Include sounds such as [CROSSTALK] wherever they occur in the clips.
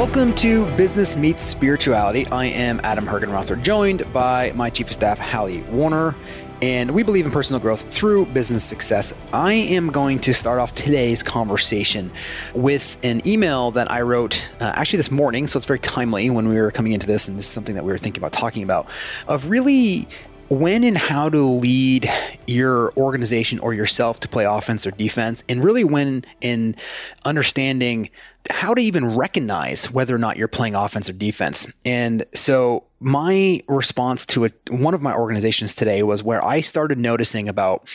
Welcome to Business Meets Spirituality. I am Adam Hergenrother, joined by my Chief of Staff, Hallie Warner, and we believe in personal growth through business success. I am going to start off today's conversation with an email that I wrote uh, actually this morning, so it's very timely when we were coming into this, and this is something that we were thinking about talking about of really when and how to lead your organization or yourself to play offense or defense, and really when in understanding how to even recognize whether or not you're playing offense or defense. And so my response to it, one of my organizations today was where I started noticing about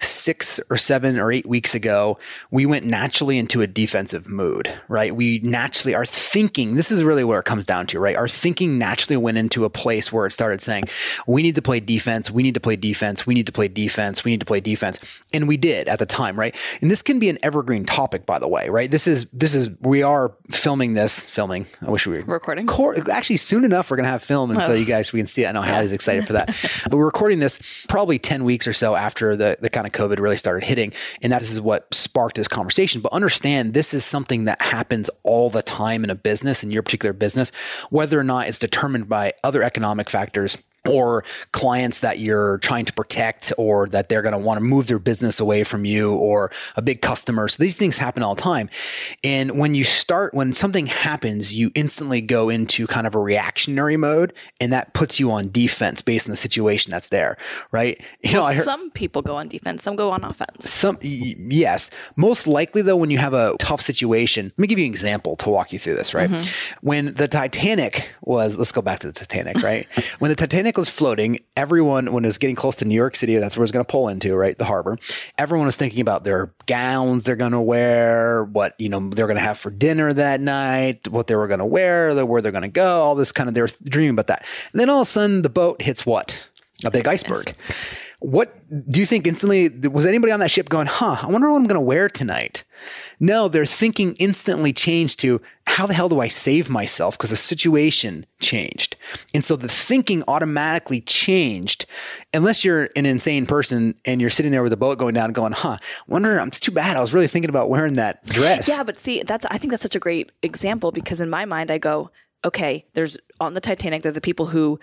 six or seven or eight weeks ago, we went naturally into a defensive mood, right? We naturally, our thinking, this is really where it comes down to, right? Our thinking naturally went into a place where it started saying, we need to play defense, we need to play defense, we need to play defense, we need to play defense. And we did at the time, right? And this can be an evergreen topic, by the way, right? This is, this is, we are filming this, filming. I wish we were recording. Cor- actually, soon enough, we're going to have film. And oh. so you guys, we can see it. I know Hallie's excited for that. [LAUGHS] but we're recording this probably 10 weeks or so after the, the kind of COVID really started hitting. And that is what sparked this conversation. But understand this is something that happens all the time in a business, in your particular business, whether or not it's determined by other economic factors or clients that you're trying to protect or that they're going to want to move their business away from you or a big customer. So these things happen all the time. And when you start, when something happens, you instantly go into kind of a reactionary mode and that puts you on defense based on the situation that's there, right? You well, know, heard, some people go on defense, some go on offense. Some, yes. Most likely though, when you have a tough situation, let me give you an example to walk you through this, right? Mm-hmm. When the Titanic was, let's go back to the Titanic, right? [LAUGHS] when the Titanic was floating, everyone, when it was getting close to New York City, that's where it was going to pull into, right? The harbor. Everyone was thinking about their gowns they're going to wear, what, you know, they're going to have for dinner that night, what they were going to wear, where they're going to go, all this kind of, they're dreaming about that. And then all of a sudden the boat hits what? A big iceberg. What do you think instantly? Was anybody on that ship going, huh, I wonder what I'm going to wear tonight? No, their thinking instantly changed to how the hell do I save myself? Because the situation changed. And so the thinking automatically changed, unless you're an insane person and you're sitting there with a bullet going down going, huh, wonder, um, it's too bad. I was really thinking about wearing that dress. Yeah, but see, that's, I think that's such a great example because in my mind, I go, okay, there's on the Titanic, there are the people who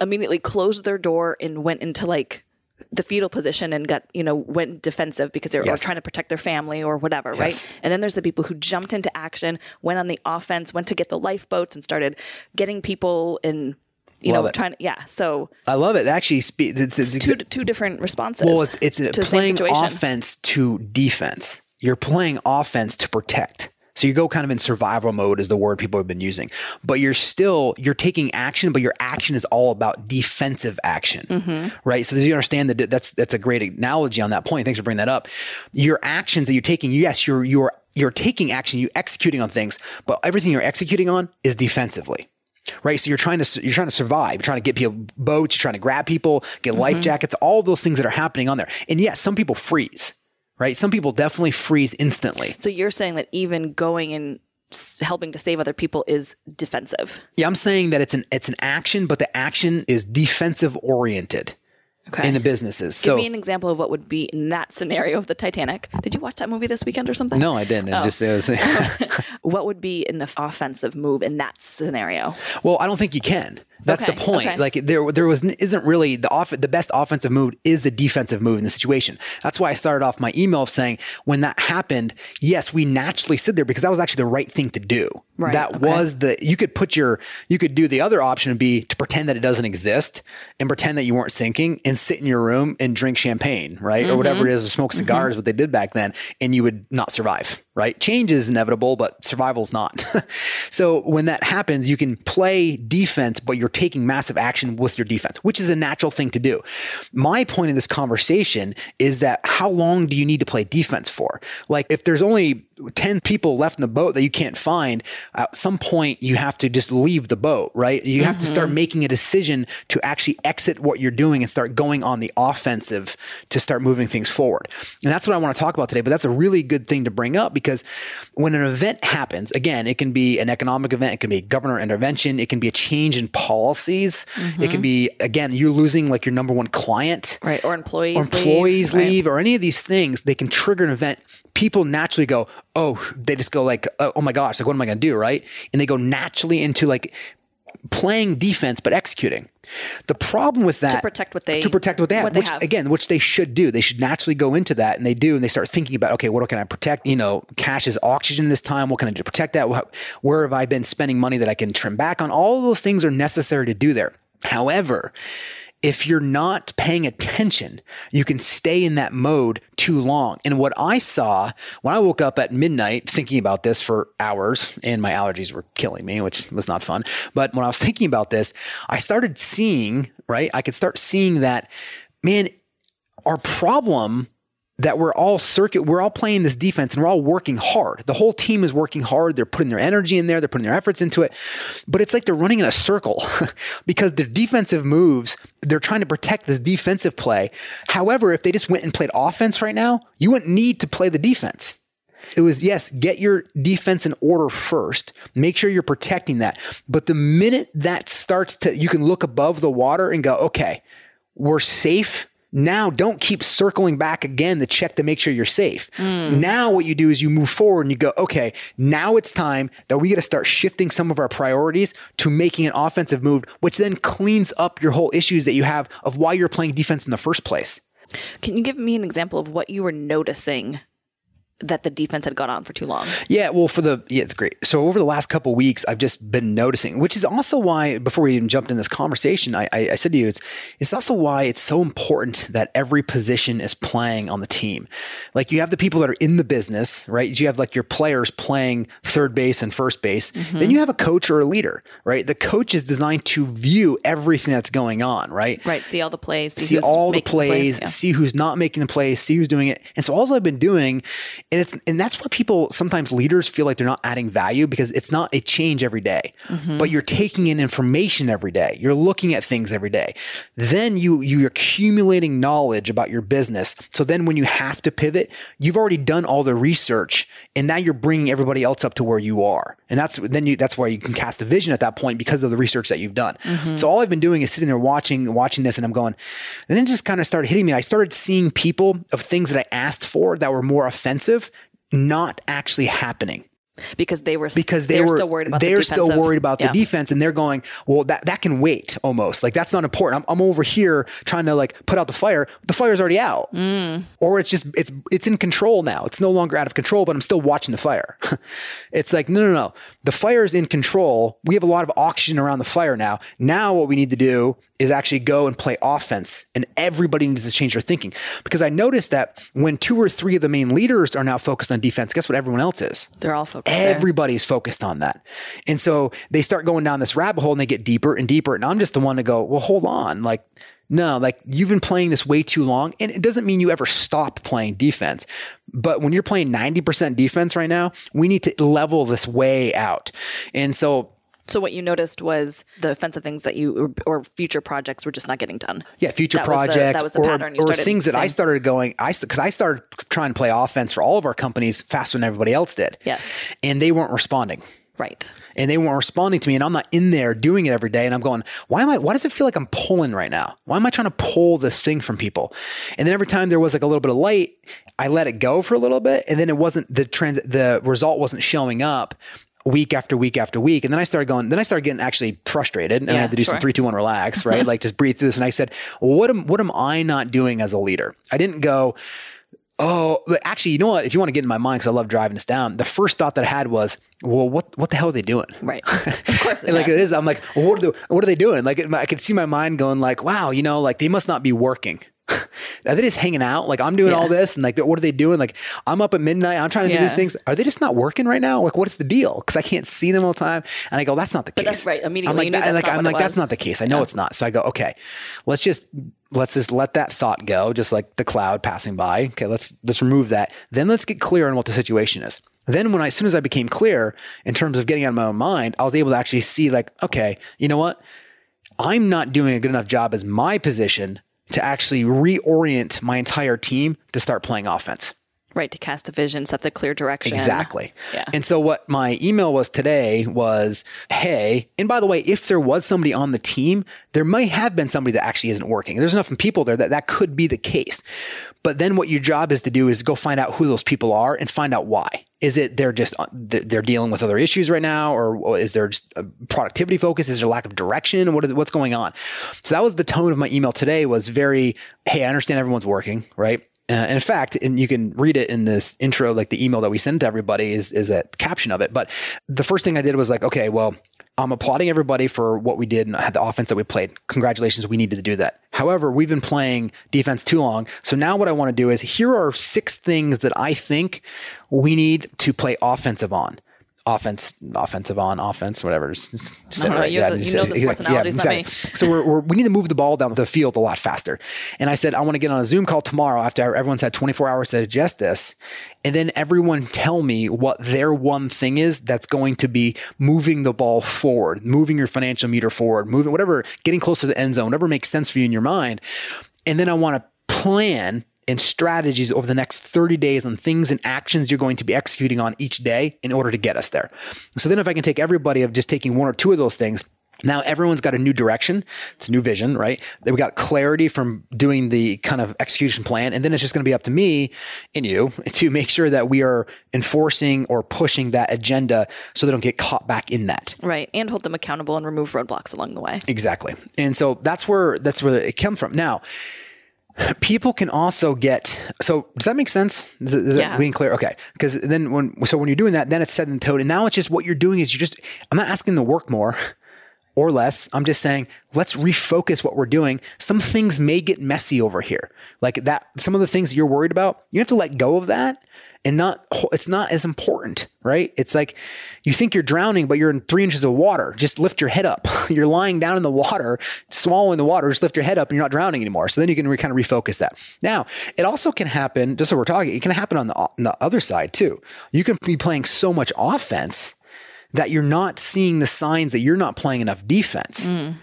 immediately closed their door and went into like the fetal position and got you know went defensive because they were yes. trying to protect their family or whatever yes. right and then there's the people who jumped into action went on the offense went to get the lifeboats and started getting people in you love know, it. trying to, yeah. So I love it. Actually, spe- it's, it's two, two different responses. Well, it's, it's playing offense to defense. You're playing offense to protect. So you go kind of in survival mode is the word people have been using. But you're still you're taking action, but your action is all about defensive action, mm-hmm. right? So you understand that that's that's a great analogy on that point. Thanks for bringing that up. Your actions that you're taking, yes, you're you're you're taking action, you're executing on things, but everything you're executing on is defensively right? So you're trying to you're trying to survive. You're trying to get people boats. You're trying to grab people, get mm-hmm. life jackets. All those things that are happening on there. And yes, some people freeze right? Some people definitely freeze instantly. So you're saying that even going and helping to save other people is defensive. Yeah, I'm saying that it's an it's an action, but the action is defensive oriented. Okay. In the businesses. Give so, me an example of what would be in that scenario of the Titanic. Did you watch that movie this weekend or something? No, I didn't. Oh. Just, was, [LAUGHS] what would be an offensive move in that scenario? Well, I don't think you can. That's okay, the point. Okay. Like there, there was isn't really the off the best offensive move is the defensive move in the situation. That's why I started off my email of saying when that happened, yes, we naturally sit there because that was actually the right thing to do. Right, that okay. was the you could put your you could do the other option and be to pretend that it doesn't exist and pretend that you weren't sinking and sit in your room and drink champagne, right? Mm-hmm. Or whatever it is, or smoke mm-hmm. cigars, mm-hmm. what they did back then, and you would not survive, right? Change is inevitable, but survival's not. [LAUGHS] so when that happens, you can play defense, but you're taking massive action with your defense, which is a natural thing to do. My point in this conversation is that how long do you need to play defense for? Like if there's only 10 people left in the boat that you can't find, at some point you have to just leave the boat, right? You have mm-hmm. to start mm-hmm. making a decision to actually exit what you're doing and start going on the offensive to start moving things forward. And that's what I want to talk about today, but that's a really good thing to bring up because when an event happens, again, it can be an economic event, it can be a governor intervention, it can be a change in policies, it can be again you're losing like your number one client, Right. Or employees. or employees leave. leave, or any of these things, they can trigger an event. People naturally go, oh, they just go like, oh oh my gosh, like what am I going to do, right? And they go naturally into like playing defense but executing. The problem with that To protect what they- to protect what they have, what they which have. again, which they should do. They should naturally go into that, and they do, and they start thinking about, okay, what can I protect? You know, cash is oxygen this time. What can I do to protect that? Wh- Where have I been spending money that I can trim back on? All of those things are necessary to do there. However, if you're not paying attention, you can stay in that mode too long. And what I saw when I woke up at midnight thinking about this for hours, and my allergies were killing me, which was not fun. But when I was thinking about this, I started seeing, right? I could start seeing that, man, our problem that we're all circuit we're all playing this defense and we're all working hard the whole team is working hard they're putting their energy in there they're putting their efforts into it but it's like they're running in a circle [LAUGHS] because their defensive moves they're trying to protect this defensive play however if they just went and played offense right now you wouldn't need to play the defense it was yes, get your defense in order first. Make sure you're protecting that. But the minute that starts to, you can look above the water and go, okay, we're safe. Now don't keep circling back again to check to make sure you're safe. Hmm. Now what you do is you move forward and you go, okay, now it's time that we got to start shifting some of our priorities to making an offensive move, which then cleans up your whole issues that you have of why you're playing defense in the first place. Can you give me an example of what you were noticing that the defense had gone on for too long? Yeah, well, for the yeah, it's great. So over the last couple weeks, I've just been noticing, which is also why before we even jumped in this conversation, I, I, I said to you, it's it's also why it's so important that every position is playing on the team. Like you have the people that are in the business, right? You have like your players playing third base and first base. Mm-hmm. Then you have a coach or a leader, right? The coach is designed to view everything that's going on, right? Right. See all the plays. see who's all the making plays, yeah. see who's not making the plays, see who's doing it. And so all I've been doing, and it's and that's where people sometimes leaders feel like they're not adding value because it's not a change every day, Mm-hmm. but you're taking in information every day. You're looking at things every day. Then you you're accumulating knowledge about your business. So then when you have to pivot, you've already done all the research, and now you're bringing everybody else up to where you are. And that's then you that's where you can cast a vision at that point because of the research that you've done. Mm-hmm. So all I've been doing is sitting there watching watching this, and I'm going, and then it just kind of started hitting me. I started seeing people of things that I asked for that were more offensive not actually happening because they were because they were were still worried about they're the still worried about yeah. the defense and they're going well that that can wait almost. Like that's not important. I'm, I'm over here trying to like put out the fire. The fire's already out. Mm. or it's just it's it's in control now. It's no longer out of control but I'm still watching the fire. [LAUGHS] It's like no no no. The fire is in control. We have a lot of oxygen around the fire now. Now what we need to do is actually go and play offense and everybody needs to change their thinking. Because I noticed that when two or three of the main leaders are now focused on defense guess what everyone else is? They're all focused. Everybody's focused on that. And so they start going down this rabbit hole and they get deeper and deeper. And I'm just the one to go, well, hold on. Like, no, like you've been playing this way too long. And it doesn't mean you ever stop playing defense. But when you're playing 90% defense right now, we need to level this way out. And so So what you noticed was the offensive things that you or, future projects were just not getting done. Yeah, future That was the- projects that was the or, or things that I started going. I because I started trying to play offense for all of our companies faster than everybody else did. Yes. and they weren't responding. Right. and they weren't responding to me and I'm not in there doing it every day and I'm going why am I why does it feel like I'm pulling right now why am I trying to pull this thing from people and then every time there was like a little bit of light I let it go for a little bit and then it wasn't the trans the result wasn't showing up week after week after week and then I started going then I started getting actually frustrated and I had to do some sure. three two one relax [LAUGHS] right like just breathe through this and I said what am what am I not doing as a leader I didn't go Oh, actually, you know what? If you want to get in my mind, because I love driving this down, the first thought that I had was, well, what what the hell are they doing? Right. [LAUGHS] Of course. Like it is, I'm like, well, what are they, what are they doing? Like it- I could see my mind going like, wow, you know, like they must not be working. [LAUGHS] Are they just hanging out? Like I'm doing Yeah. all this, and like what are they doing? Like I'm up at midnight, I'm trying to do these things. Are they just not working right now? Like what's the deal? Because I can't see them all the time, and I go, that's not the case. that's right. Immediately I'm like, that- like not I'm like that's not the case. I know it's not. So I go, okay, let's just let's just let that thought go, just like the cloud passing by. Okay, let's let's remove that. Then let's get clear on what the situation is. Then when I, as soon as I became clear in terms of getting out of my own mind, I was able to actually see like, okay, you know what? I'm not doing a good enough job as my position to actually reorient my entire team to start playing offense. Right, to cast a vision, set the clear direction. Exactly. Yeah. And so what my email was today was, hey, and by the way, if there was somebody on the team, there might have been somebody that actually isn't working. There's enough people there that that could be the case. But then what your job is to do is go find out who those people are and find out why. Is it they're just uh, they're dealing with other issues right now, or is there just a productivity focus? Is there lack of direction? What is what's going on? So that was the tone of my email today. Was very, hey, I understand everyone's working, right? Uh, and in fact, and you can read it in this intro, like the email that we send to everybody is is a caption of it. But the first thing I did was like, okay, well, I'm applauding everybody for what we did and the offense that we played. Congratulations, we needed to do that. However, we've been playing defense too long. So now what I want to do is here are six things that I think we need to play offensive on offense, offensive on offense, whatever. Just, just know, you, the, you know the sports analogies, yeah, exactly. so we're, we're, we need to move the ball down the field a lot faster. And I said, I want to get on a Zoom call tomorrow after everyone's had 24 hours to digest this. And then everyone tell me what their one thing is that's going to be moving the ball forward, moving your financial meter forward, moving whatever, getting closer to the end zone, whatever makes sense for you in your mind. And then I want to plan and strategies over the next 30 days on things and actions you're going to be executing on each day in order to get us there. So then if I can take everybody of just taking one or two of those things, now everyone's got a new direction. It's a new vision, right? We got clarity from doing the kind of execution plan. And then it's just going to be up to me and you [LAUGHS] to make sure that we are enforcing or pushing that agenda so they don't get caught back in that. Right. And hold them accountable and remove roadblocks along the way. Exactly. And so that's where that's where it comes from. Now, people can also get so does that make sense? Is, is yeah. being clear? Okay. Because then when so when you're doing that then it's set in tone. And now it's just what you're doing is you're just i'm not asking to work more or less. I'm just saying let's refocus what we're doing. Some things may get messy over here. Like that some of the things you're worried about you have to let go of that and not it's not as important right? It's like you think you're drowning but you're in three inches of water. Just lift your head up. [LAUGHS] You're lying down in the water swallowing the water. Just lift your head up and you're not drowning anymore. So then you can re- kind of refocus that. Now it also can happen just so we're talking it can happen on the, on the other side too. You can be playing so much offense that you're not seeing the signs that you're not playing enough defense mm.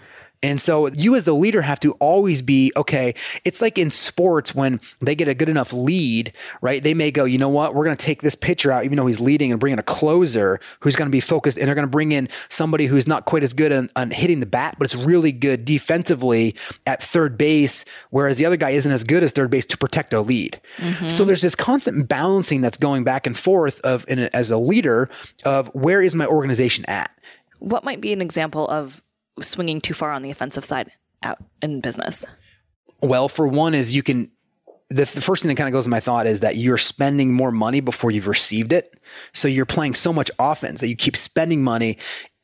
And so you as the leader have to always be okay. It's like in sports when they get a good enough lead, right? They may go, you know what? We're going to take this pitcher out, even though he's leading, and bring in a closer who's going to be focused. And they're going to bring in somebody who's not quite as good on, on hitting the bat, but it's really good defensively at third base, whereas the other guy isn't as good as third base to protect a lead. Mm-hmm. So there's this constant balancing that's going back and forth of, a, as a leader, of where is my organization at? What might be an example of swinging too far on the offensive side out in business? Well, for one, is you can. The, the first thing that kind of goes in my thought is that you're spending more money before you've received it. So you're playing so much offense that you keep spending money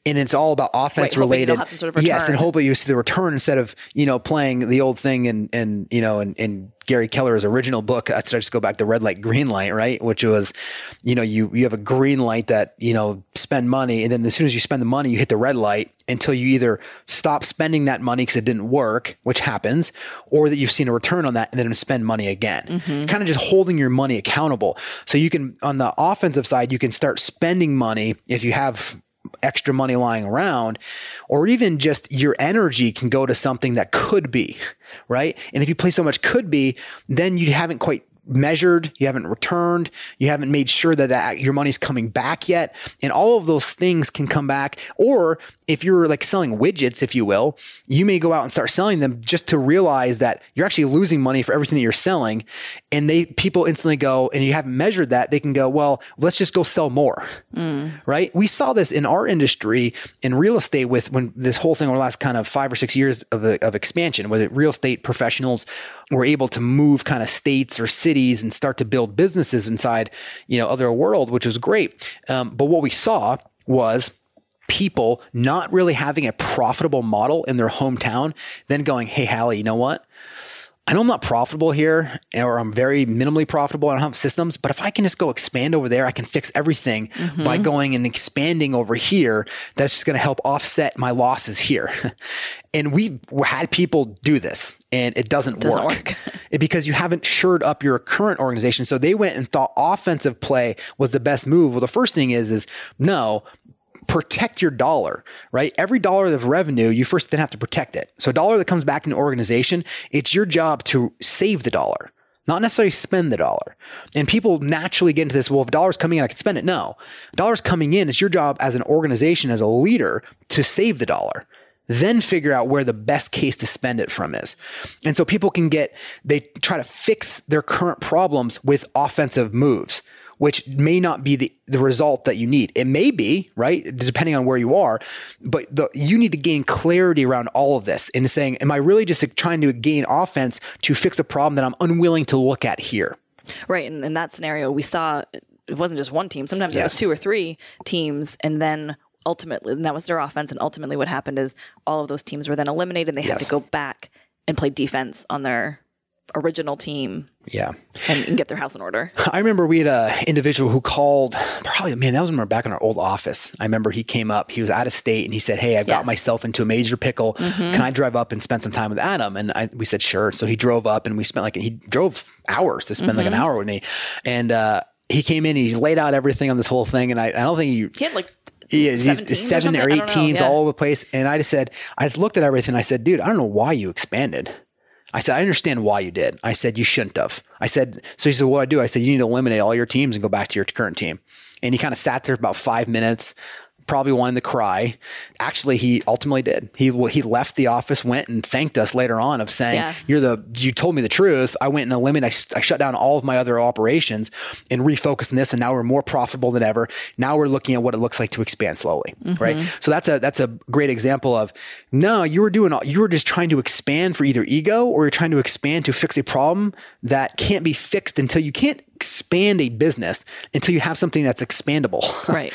and it's all about offense related. Sort of yes, and hopefully you see the return instead of you know playing the old thing and and you know and, and Gary Keller's original book. I to go back to red light, green light, right? Which was, you know, you you have a green light that you know spend money, and then as soon as you spend the money, you hit the red light until you either stop spending that money because it didn't work, which happens, or that you've seen a return on that and then spend money again. Mm-hmm. Kind of just holding your money accountable. So you can on the offensive side, you can start spending money if you have extra money lying around, or even just your energy can go to something that could be, right? And if you play so much could be, then you haven't quite measured, you haven't returned, you haven't made sure that, that your money's coming back yet. And all of those things can come back. Or if you're like selling widgets, if you will, you may go out and start selling them just to realize that you're actually losing money for everything that you're selling. And they people instantly go, and you haven't measured that, they can go, well, let's just go sell more. Mm. Right? We saw this in our industry in real estate with when this whole thing over the last kind of five or six years of, of expansion, where real estate professionals were able to move kind of states or cities and start to build businesses inside, you know, other world, which was great. Um, but what we saw was people not really having a profitable model in their hometown, then going, Hey, Hallie, you know what? I know I'm not profitable here or I'm very minimally profitable. I don't have systems, but if I can just go expand over there, I can fix everything mm-hmm. by going and expanding over here. That's just going to help offset my losses here. [LAUGHS] and we had people do this and it doesn't, doesn't work, work. [LAUGHS] it, because you haven't shored up your current organization. So they went and thought offensive play was the best move. Well, the first thing is, is no, protect your dollar, right? Every dollar of revenue, you first then have to protect it. So a dollar that comes back in the organization, it's your job to save the dollar. not necessarily spend the dollar. And people naturally get into this, well, if dollar's coming in, I can spend it. No, dollar's coming in. It's your job as an organization, as a leader, to save the dollar. Then figure out where the best case to spend it from is. And so people can get, they try to fix their current problems with offensive moves which may not be the, the result that you need. It may be, right? Depending on where you are, but the, you need to gain clarity around all of this and saying, am I really just trying to gain offense to fix a problem that I'm unwilling to look at here? Right. And in that scenario, we saw it wasn't just one team. Sometimes yes. it was two or three teams. And then ultimately, and that was their offense. And ultimately, what happened is all of those teams were then eliminated and they yes. had to go back and play defense on their original team. Yeah. And, and, get their house in order. I remember we had a individual who called probably, man, that was when we were back in our old office. I remember he came up, he was out of state and he said, Hey, I've yes. got myself into a major pickle. Mm-hmm. Can I drive up and spend some time with Adam? And I, we said, sure. So he drove up and we spent like, he drove hours to spend mm-hmm. like an mm-hmm. hour with me. And, uh, he came in, he laid out everything on this whole thing. And I, I don't think he, he had like yeah, seven or, or eight teams yeah. all over the place. And I just said, I just looked at everything. I said, dude, I don't know why you expanded. I said, I understand why you did. I said, you shouldn't have. I said, so he said, what do I do? I said, you need to eliminate all your teams and go back to your current team. And he kind of sat there for about five minutes, probably wanting to cry. Actually, he ultimately did. He he left the office, went and thanked us later on of saying, yeah. "You're the you told me the truth. I went in and eliminated. I, I shut down all of my other operations and refocused on this, and now we're more profitable than ever. Now we're looking at what it looks like to expand slowly, mm-hmm. right? So that's a that's a great example of no, you were doing all, you were just trying to expand for either ego or you're trying to expand to fix a problem that can't be fixed until you can't expand a business until you have something that's expandable. [LAUGHS] Right.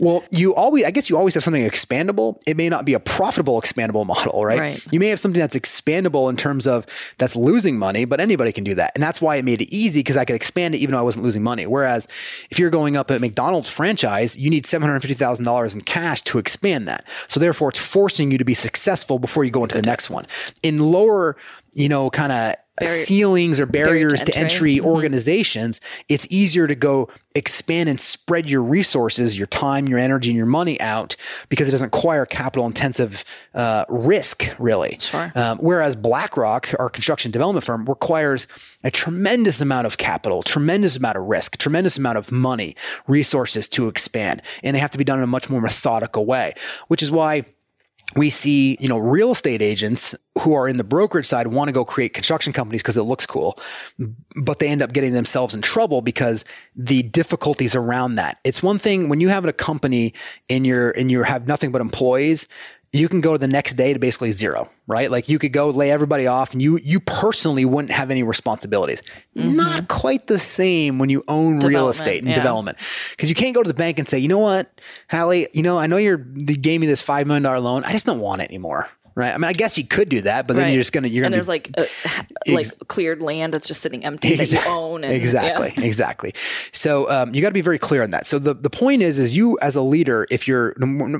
well, you always, I guess you always have something expandable. It may not be a profitable expandable model, right? right? You may have something that's expandable in terms of that's losing money, but anybody can do that. And that's why it made it easy because I could expand it even though I wasn't losing money. Whereas if you're going up at McDonald's franchise, you need $750,000 in cash to expand that. So therefore, it's forcing you to be successful before you go into the next one. In lower, you know, kind of Barrier, ceilings or barriers to entry, entry mm-hmm. organizations, it's easier to go expand and spread your resources, your time, your energy, and your money out because it doesn't require capital intensive uh, risk, really. Sure. Um, whereas BlackRock, our construction development firm, requires a tremendous amount of capital, tremendous amount of risk, tremendous amount of money, resources to expand. And they have to be done in a much more methodical way, which is why we see, you know, real estate agents who are in the brokerage side want to go create construction companies because it looks cool, but they end up getting themselves in trouble because the difficulties around that. It's one thing when you have a company and you're and you have nothing but employees, you can go the next day to basically zero, right? Like you could go lay everybody off and you you personally wouldn't have any responsibilities. Mm-hmm. Not quite the same when you own real estate and yeah. development. Because you can't go to the bank and say, you know what, Hallie, you know, I know you're you gave me this five million dollar loan. I just don't want it anymore right? I mean, I guess you could do that, but then right. you're just gonna you're and gonna there's like a, like ex- cleared land that's just sitting empty that you own. And, exactly, yeah. [LAUGHS] exactly. So um, you got to be very clear on that. So the the point is, is you as a leader, if you're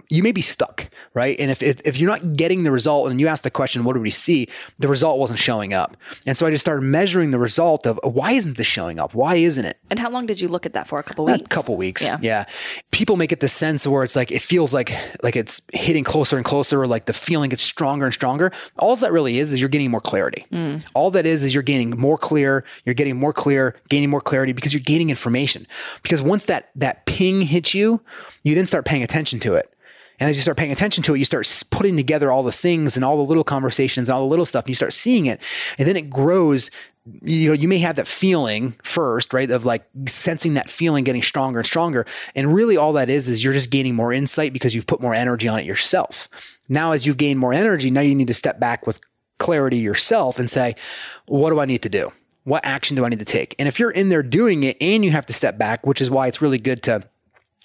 you may be stuck, right? And if if, if you're not getting the result, and you ask the question, what do we see? The result wasn't showing up, and so I just started measuring the result of why isn't this showing up? Why isn't it? And how long did you look at that for? A couple weeks. A couple weeks. Yeah. yeah. People make it the sense where it's like it feels like like it's hitting closer and closer, or like the feeling gets stronger and stronger. All that really is is you're getting more clarity. Mm. All that is is you're getting more clear. You're getting more clear, gaining more clarity because you're gaining information. Because once that that ping hits you, you then start paying attention to it. And as you start paying attention to it, you start putting together all the things and all the little conversations and all the little stuff, and you start seeing it. And then it grows you know, you may have that feeling first, right? Of like sensing that feeling getting stronger and stronger. And really all that is, is you're just gaining more insight because you've put more energy on it yourself. Now, as you gain more energy, now you need to step back with clarity yourself and say, what do I need to do? What action do I need to take? And if you're in there doing it and you have to step back, which is why it's really good to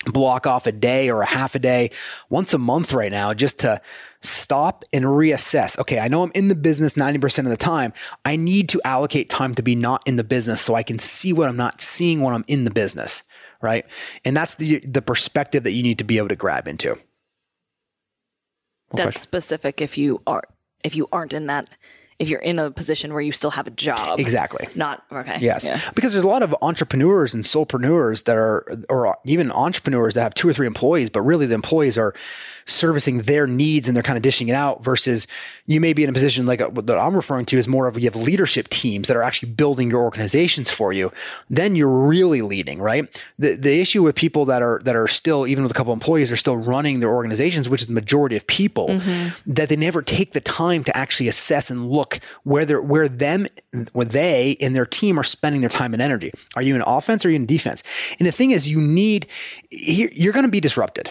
block off a day or a half a day once a month right now just to stop and reassess. Okay, I know I'm in the business 90% of the time. I need to allocate time to be not in the business so I can see what I'm not seeing when I'm in the business, right? And that's the the perspective that you need to be able to grab into. What that's question? specific if you are if you aren't in that if you're in a position where you still have a job. Exactly. Not okay. Yes. Yeah. Because there's a lot of entrepreneurs and solopreneurs that are, or even entrepreneurs that have two or three employees, but really the employees are servicing their needs and they're kind of dishing it out versus you may be in a position like what I'm referring to is more of you have leadership teams that are actually building your organizations for you. Then you're really leading, right? The, the issue with people that are, that are still, even with a couple employees, are still running their organizations, which is the majority of people, mm-hmm. that they never take the time to actually assess and look where they're, where them, where they and their team are spending their time and energy. Are you in offense or are you in defense? And the thing is, you need, you're going to be disrupted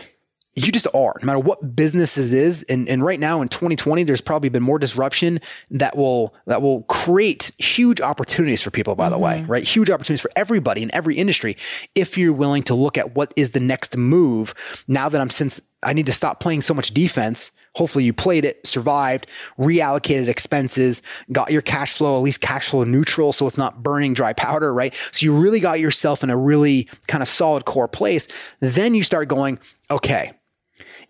you just are, no matter what business it is. And, and right now in 2020, there's probably been more disruption that will that will create huge opportunities for people, by mm-hmm. the way, mm-hmm. right? Huge opportunities for everybody in every industry if you're willing to look at what is the next move now that I'm since I need to stop playing so much defense. Hopefully you played it, survived, reallocated expenses, got your cash flow, at least cash flow neutral so it's not burning dry powder, right? So you really got yourself in a really kind of solid core place. Then you start going, okay,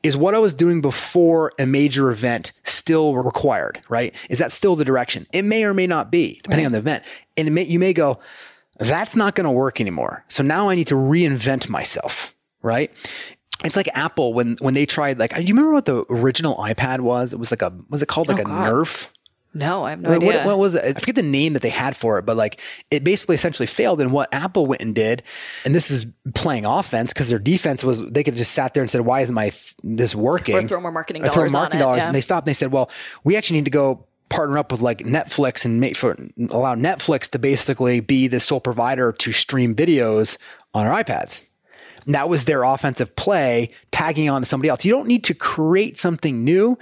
is what I was doing before a major event still required, right? Is that still the direction? It may or may not be, depending right. on the event. And may, you may go, that's not going to work anymore. So now I need to reinvent myself, right? It's like Apple when when they tried like, do you remember what the original iPad was? It was like a was it called like oh, a God. Nerf? No, I have no what, idea. What, what, was it? I forget the name that they had for it, but like it basically essentially failed. And what Apple went and did, and this is playing offense because their defense was they could have just sat there and said, "Why isn't my this working?" Or throw more marketing dollars. Throw marketing dollars, it, yeah. and they stopped. and They said, "Well, we actually need to go." partner up with like Netflix and make for allow Netflix to basically be the sole provider to stream videos on our iPads. And that was their offensive play, tagging on to somebody else. You don't need to create something new.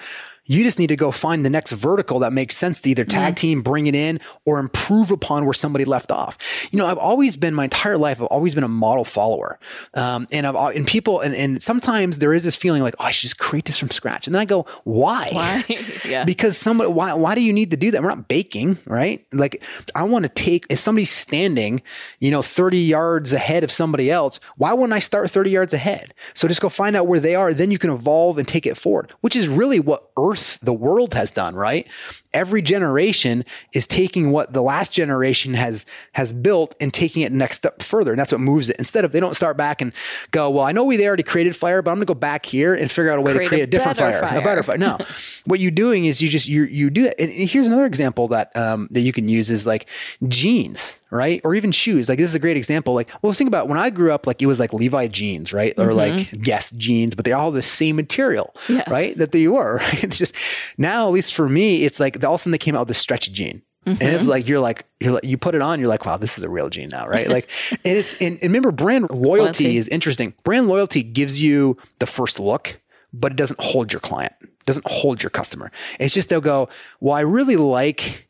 You just need to go find the next vertical that makes sense to either tag mm-hmm. team, bring it in, or improve upon where somebody left off. You know, I've always been my entire life. I've always been a model follower, um, and I've and people and, and sometimes there is this feeling like, oh, I should just create this from scratch, and then I go, why? Why? [LAUGHS] yeah. Because somebody, why? Why do you need to do that? We're not baking, right? Like, I want to take if somebody's standing, you know, thirty yards ahead of somebody else. Why wouldn't I start thirty yards ahead? So just go find out where they are. Then you can evolve and take it forward, which is really what earth, the world has done, right? Every generation is taking what the last generation has has built and taking it next step further. And that's what moves it. Instead of they don't start back and go, well, I know we already created fire, but I'm gonna go back here and figure out a way create to create a, a different fire, fire, a better fire. No. [LAUGHS] what you're doing is you just you you do it. And here's another example that um, that you can use is like jeans right? Or even shoes. Like this is a great example. Like, well, think about when I grew up, like it was like Levi jeans, right? Or mm-hmm. like Guess jeans, but they all the same material, yes. right? That they were. [LAUGHS] Right? It's just now, at least for me, it's like all of a sudden they came out with this stretch jean. Mm-hmm. And it's mm-hmm. like you're like you're like you put it on, you're like, wow, this is a real jean now, right? Like, [LAUGHS] and it's and, and remember, brand loyalty, loyalty is interesting. Brand loyalty gives you the first look, but it doesn't hold your client, doesn't hold your customer. It's just they'll go, well, I really like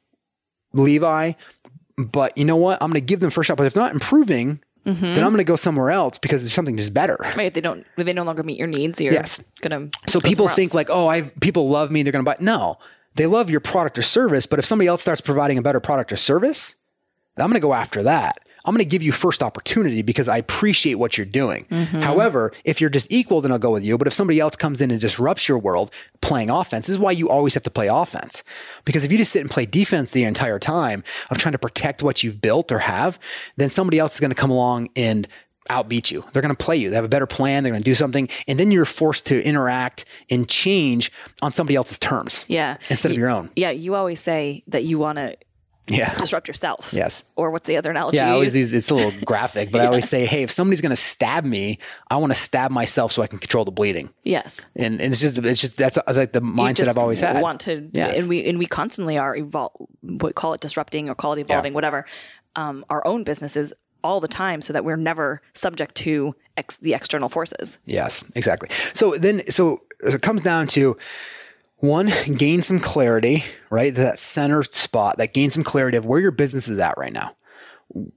Levi, but you know what? I'm going to give them first shot. But if they're not improving, mm-hmm. then I'm going to go somewhere else because there's something just better. Right? If they don't, if they no longer meet your needs, you're yes. going to. So people think else. like, oh, I people love me, they're going to buy. No, they love your product or service. But if somebody else starts providing a better product or service, I'm going to go after that. I'm going to give you first opportunity because I appreciate what you're doing. Mm-hmm. However, if you're just equal, then I'll go with you. But if somebody else comes in and disrupts your world playing offense, this is why you always have to play offense. Because if you just sit and play defense the entire time of trying to protect what you've built or have, then somebody else is going to come along and outbeat you. They're going to play you. They have a better plan. They're going to do something. And then you're forced to interact and change on somebody else's terms. Yeah. Instead of your own. Yeah. You always say that you want to yeah. disrupt yourself. Yes. Or what's the other analogy? Yeah, I always use, it's a little [LAUGHS] graphic, but yeah. I always say, hey, if somebody's going to stab me, I want to stab myself so I can control the bleeding. Yes. And, and it's just, it's just, that's like the mindset I've always had. Want to, yes. and we, and we constantly are evolve, what call it disrupting or call it evolving, yeah. whatever, um, our own businesses all the time so that we're never subject to ex- the external forces. Yes, exactly. So then, so it comes down to, one, gain some clarity, right? That center spot, that gain some clarity of where your business is at right now.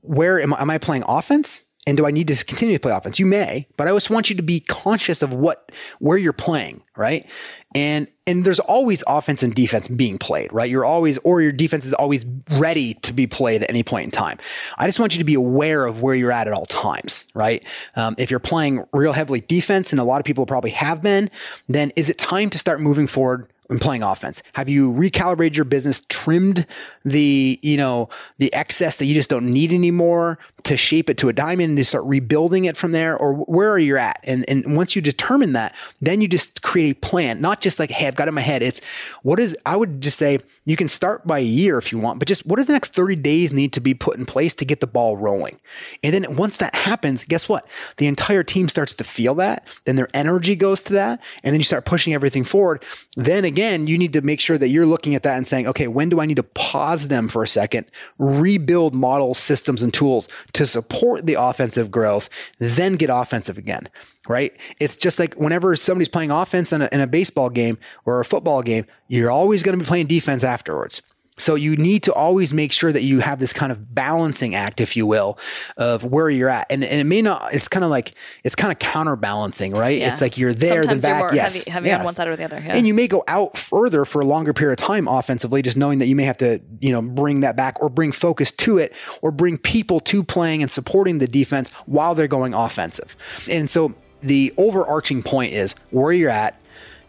Where am am I playing offense? And do I need to continue to play offense? You may, but I just want you to be conscious of what where you're playing, right? And and there's always offense and defense being played, right? You're always or your defense is always ready to be played at any point in time. I just want you to be aware of where you're at at all times, right? Um, if you're playing real heavily defense, and a lot of people probably have been, then is it time to start moving forward and playing offense? Have you recalibrated your business, trimmed the, you know, the excess that you just don't need anymore to shape it to a diamond and to start rebuilding it from there? Or where are you at? And and once you determine that, then you just create a plan, not just like, hey, I've got it in my head. It's what is I would just say you can start by a year if you want, but just what does the next 30 days need to be put in place to get the ball rolling? And then once that happens, guess what? The entire team starts to feel that, then their energy goes to that, and then you start pushing everything forward. Then again, you need to make sure that you're looking at that and saying, okay, when do I need to pause them for a second, rebuild models, systems, and tools to support the offensive growth, then get offensive again, right? It's just like whenever somebody's playing offense in a, in a baseball game or a football game, you're always going to be playing defense afterwards. So you need to always make sure that you have this kind of balancing act, if you will, of where you're at. And, and it may not, it's kind of like, it's kind of counterbalancing, right? Yeah. It's like you're there, Sometimes then back. Yes. Heavy, heavy yes. on one side or the other. Yeah. And you may go out further for a longer period of time offensively, just knowing that you may have to, you know, bring that back or bring focus to it or bring people to playing and supporting the defense while they're going offensive. And so the overarching point is where you're at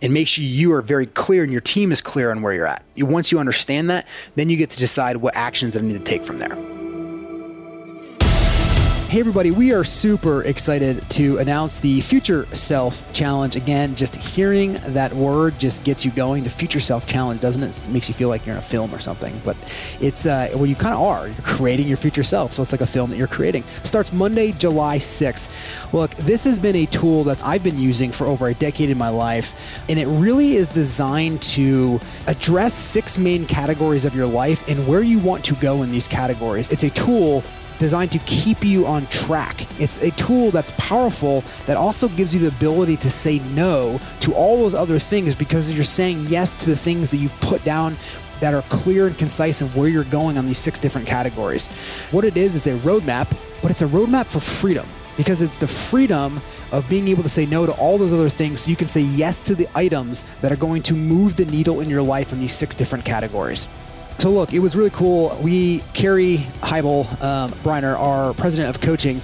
and make sure you are very clear and your team is clear on where you're at. Once you understand that, then you get to decide what actions that I need to take from there. Hey, everybody, we are super excited to announce the Future Self Challenge. Again, just hearing that word just gets you going. The Future Self Challenge, doesn't it? it makes you feel like you're in a film or something, but it's, uh, well, you kind of are. You're creating your future self. So it's like a film that you're creating. Starts Monday, July 6th. Look, this has been a tool that I've been using for over a decade in my life, and it really is designed to address six main categories of your life and where you want to go in these categories. It's a tool designed to keep you on track. It's a tool that's powerful that also gives you the ability to say no to all those other things because you're saying yes to the things that you've put down that are clear and concise of where you're going on these six different categories. What it is is a roadmap, but it's a roadmap for freedom because it's the freedom of being able to say no to all those other things so you can say yes to the items that are going to move the needle in your life in these six different categories. So look, it was really cool. We, Carrie Heibel um, Briner, our president of coaching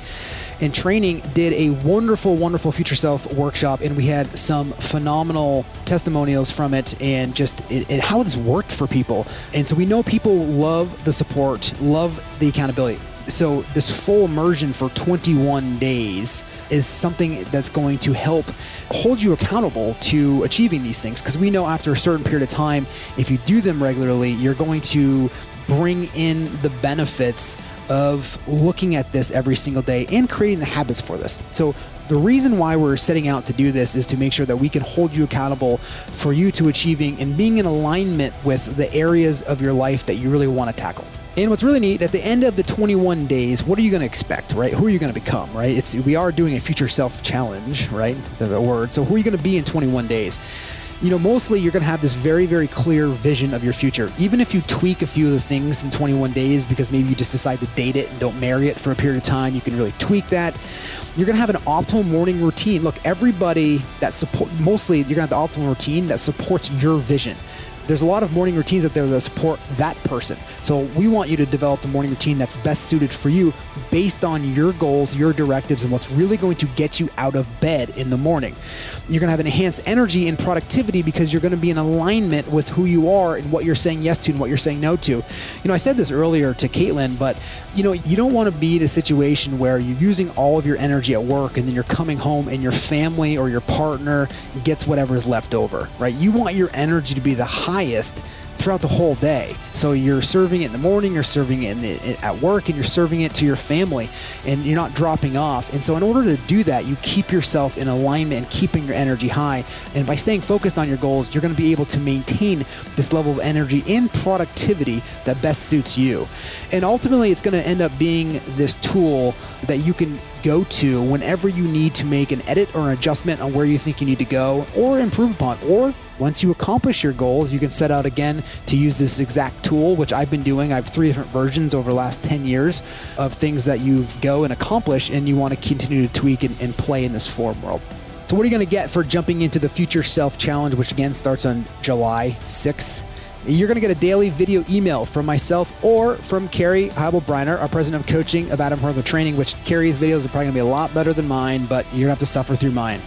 and training, did a wonderful, wonderful future self workshop, and we had some phenomenal testimonials from it, and just it, how this worked for people. And so we know people love the support, love the accountability so this full immersion for 21 days is something that's going to help hold you accountable to achieving these things. Because we know after a certain period of time if you do them regularly you're going to bring in the benefits of looking at this every single day and creating the habits for this. So the reason why we're setting out to do this is to make sure that we can hold you accountable for you to achieving and being in alignment with the areas of your life that you really want to tackle and what's really neat, at the end of the 21 days, what are you going to expect, right? Who are you going to become, right? It's we are doing a future self challenge, right? The word. So who are you going to be in 21 days? You know, mostly you're going to have this very, very clear vision of your future. Even if you tweak a few of the things in 21 days because maybe you just decide to date it and don't marry it for a period of time, you can really tweak that. You're going to have an optimal morning routine. Look, everybody that support, mostly you're going to have the optimal routine that supports your vision there's a lot of morning routines out there that support that person. So we want you to develop the morning routine that's best suited for you based on your goals, your directives, and what's really going to get you out of bed in the morning. You're going to have an enhanced energy and productivity because you're going to be in alignment with who you are and what you're saying yes to and what you're saying no to. You know, I said this earlier to Caitlin, but you know, you don't want to be in a situation where you're using all of your energy at work and then you're coming home and your family or your partner gets whatever is left over, right? You want your energy to be the highest throughout the whole day. So you're serving it in the morning, you're serving it the, at work, and you're serving it to your family, and you're not dropping off. And so, in order to do that, you keep yourself in alignment and keeping your energy high. And by staying focused on your goals, you're going to be able to maintain this level of energy and productivity that best suits you. And ultimately, it's going to end up being this tool that you can go to whenever you need to make an edit or an adjustment on where you think you need to go or improve upon or once you accomplish your goals, you can set out again to use this exact tool, which I've been doing. I have three different versions over the last 10 years of things that you go and accomplish, and you want to continue to tweak and, and play in this form world. So, what are you going to get for jumping into the Future Self Challenge, which again starts on July 6th? You're going to get a daily video email from myself or from Carrie Heibel-Briner, our president of coaching of Adam Hergenrother Training, which Carrie's videos are probably going to be a lot better than mine, but you're going to have to suffer through mine.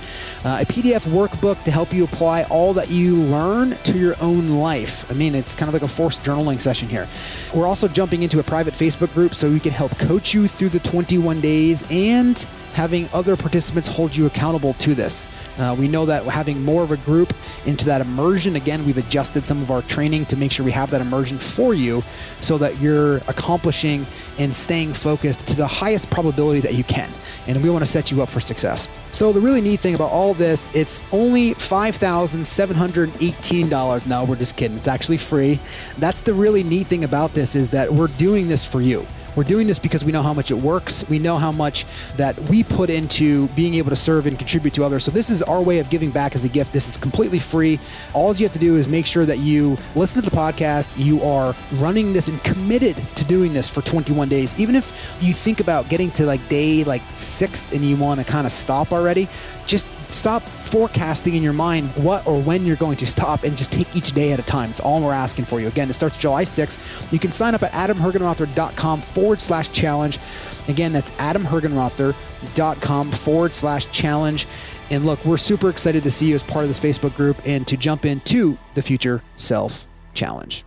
Uh, a PDF workbook to help you apply all that you learn to your own life. I mean, it's kind of like a forced journaling session here. We're also jumping into a private Facebook group so we can help coach you through the 21 days and having other participants hold you accountable to this. Uh, we know that having more of a group into that immersion, again, we've adjusted some of our training to make sure we have that immersion for you so that you're accomplishing and staying focused to the highest probability that you can. And we want to set you up for success. So the really neat thing about all this, it's only $5,718. No, we're just kidding. It's actually free. That's the really neat thing about this is that we're doing this for you. We're doing this because we know how much it works. We know how much that we put into being able to serve and contribute to others. So this is our way of giving back as a gift. This is completely free. All you have to do is make sure that you listen to the podcast. You are running this and committed to doing this for 21 days. Even if you think about getting to like day like sixth and you want to kind of stop already, just stop forecasting in your mind what or when you're going to stop and just take each day at a time. It's all we're asking for you. Again, it starts July 6th. You can sign up at adamhergenrother.com forward slash challenge. Again, that's adamhergenrother.com forward slash challenge. And look, we're super excited to see you as part of this Facebook group and to jump into the Future Self Challenge.